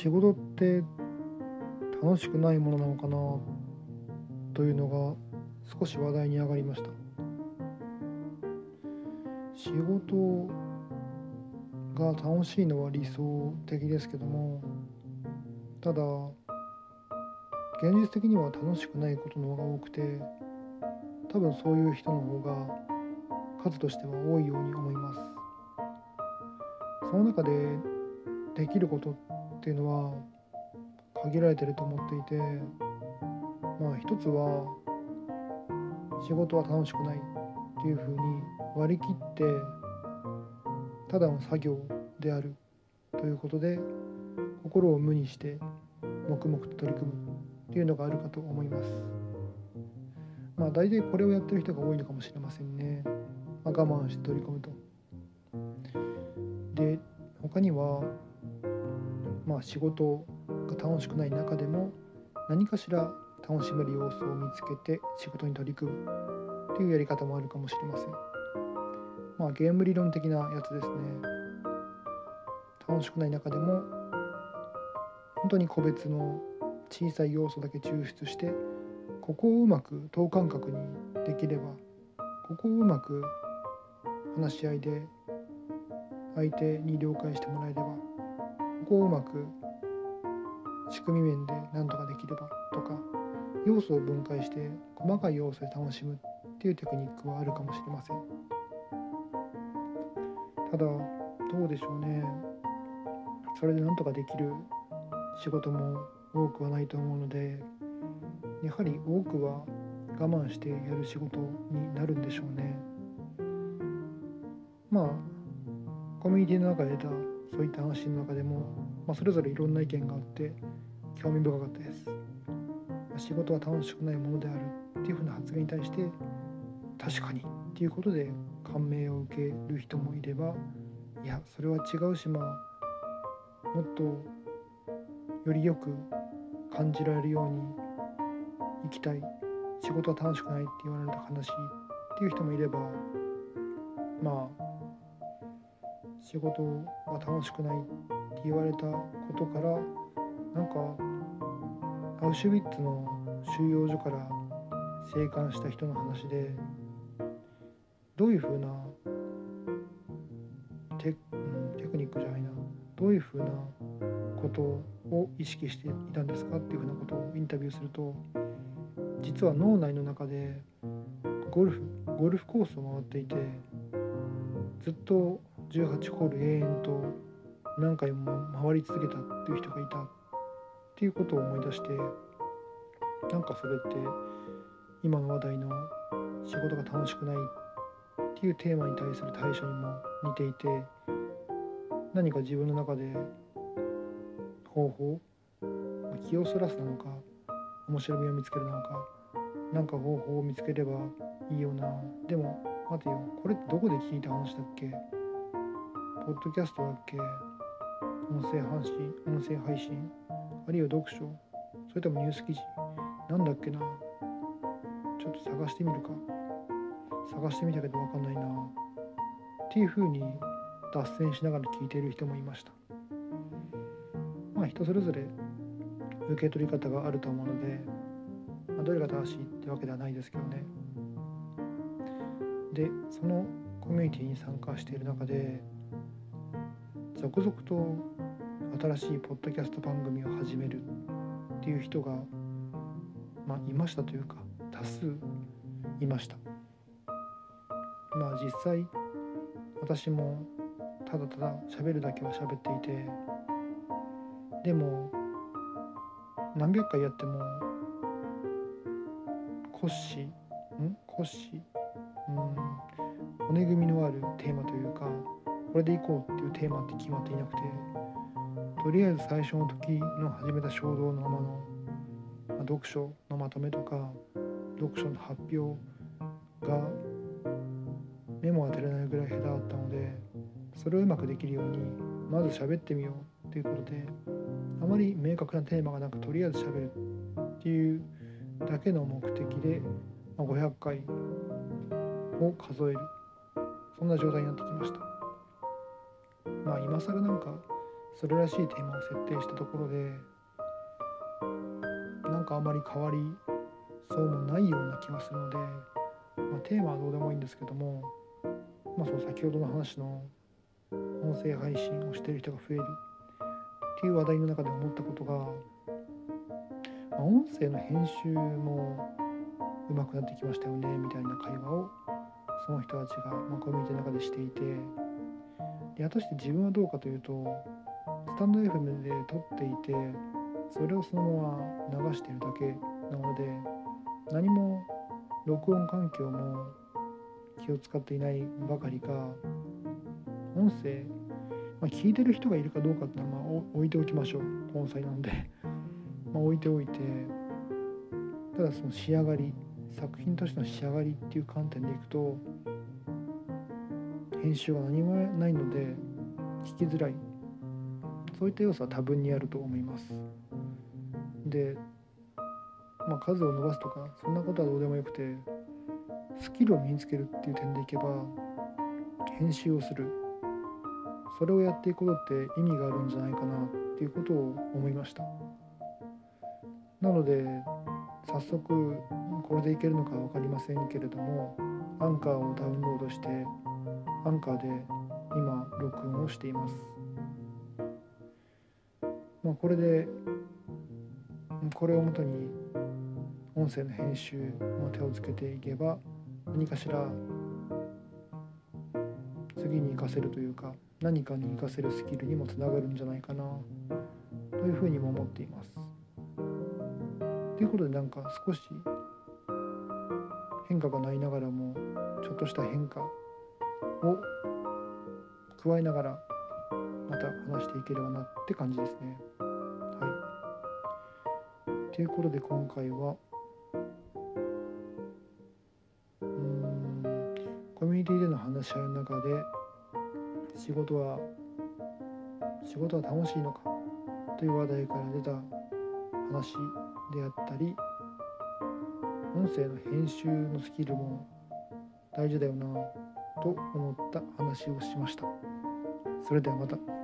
仕事って楽しくないものなのかなというのが少し話題に上がりました。仕事が楽しいのは理想的ですけどもただ現実的には楽しくないことの方が多くて多分そういう人の方が数としては多いように思います。その中でできることってっていうのは限られてると思っていてまあ一つは仕事は楽しくないっていうふうに割り切ってただの作業であるということで心を無にして黙々と取り組むっていうのがあるかと思います。まあ大体これをやってる人が多いのかもしれませんね。まあ、我慢して取り込むと。で他にはまあ仕事が楽しくない中でも何かしら楽しめる要素を見つけて仕事に取り組むっていうやり方もあるかもしれません。まあゲーム理論的なやつですね。楽しくない中でも本当に個別の小さい要素だけ抽出してここをうまく等間隔にできればここをうまく話し合いで相手に了解してもらえればこをうまく仕組み面で何とかできればとか要素を分解して細かい要素で楽しむっていうテクニックはあるかもしれません。ただどうでしょうね。それで何とかできる仕事も多くはないと思うのでやはり多くは我慢してやる仕事になるんでしょうね。まあコミュニティの中で出たそういった話の中でも、まあ、それぞれいろんな意見があって興味深かったです、仕事は楽しくないものであるっていうふうな発言に対して確かにっていうことで感銘を受ける人もいればいやそれは違うしまあもっとよりよく感じられるように生きたい。仕事は楽しくないって言われると悲しいっていう人もいればまあ仕事は楽しくないって言われたことからなんかアウシュビッツの収容所から生還した人の話でどういうふうなテ,、うん、テクニックじゃないな。どういうふうなことを意識していたんですかっていうふうなことをインタビューすると実は脳内の中でゴルフゴルフコースを回っていてずっと18ホール永遠と何回も回り続けたっていう人がいたっていうことを思い出してなんかそれって今の話題の仕事が楽しくないっていうテーマに対する対処にも似ていて何か自分の中で方法気をそらすなのか面白みを見つけるなのか何か方法を見つければいいよな。でも待てよ。これってどこで聞いた話だっけ？ポッドキャストだっけ？音声配信音声配信？あるいは読書？それともニュース記事？なんだっけな？ちょっと探してみるか。探してみたけど分かんないな。っていうふうに脱線しながら聞いている人もいました。まあ人それぞれ受け取り方があると思うので、まあ、どれが正しいってわけではないですけどね。でそのコミュニティに参加している中で続々と新しいポッドキャスト番組を始めるっていう人が、まあ、いましたというか多数いました。まあ実際私もただただ喋るだけは喋っていてでも何百回やっても骨子ん？骨子？うん。骨組みのあるテーマというかこれでいこうっていうテーマって決まっていなくてとりあえず最初の時の始めた衝動のままの、まあ、読書のまとめとか読書の発表が目も当てられないぐらい下手だったのでそれをうまくできるようにまず喋ってみようっていうことであまり明確なテーマがなくとりあえず喋るっていうだけの目的で、まあ、500回を数えるそんな状態になってきました。まあ今更なんかそれらしいテーマを設定したところでなんかあまり変わりそうもないような気がするので、まあ、テーマはどうでもいいんですけども、まあ、その先ほどの話の音声配信をしている人が増えるっていう話題の中で思ったことが、まあ、音声の編集も上手くなってきましたよねみたいな会話をその人たちが、まあ、コミュニティの中でしていてで果たして自分はどうかというとスタンド FM で撮っていてそれをそのまま流しているだけなので何も録音環境も気を使っていないばかりか音声、まあ、聞いてる人がいるかどうかっていうのはまあ置いておきましょう。音声なので。ま置いておいてただその仕上がり作品としての仕上がりっていう観点でいくと編集が何もないので聞きづらい。そういった要素は多分にあると思います。でまあ数を伸ばすとかそんなことはどうでもよくてスキルを身につけるっていう点でいけば編集をする。それをやっていくことって意味があるんじゃないかなっていうことを思いました。なので早速これでいけるのか分かりませんけれどもアンカーをダウンロードしてアンカーで今録音をしていますまあこれでこれをもとに音声の編集の手をつけていけば何かしら次に活かせるというか何かに活かせるスキルにもつながるんじゃないかなというふうにも思っています。ということでなんか少し変化がないながらもちょっとした変化を加えながらまた話していければなって感じですね。はい。ということで今回はうんコミュニティでの話し合いの中で仕事は仕事は楽しいのかという話題から出た話であったり音声の編集のスキルも大事だよなと思った話をしました。それではまた。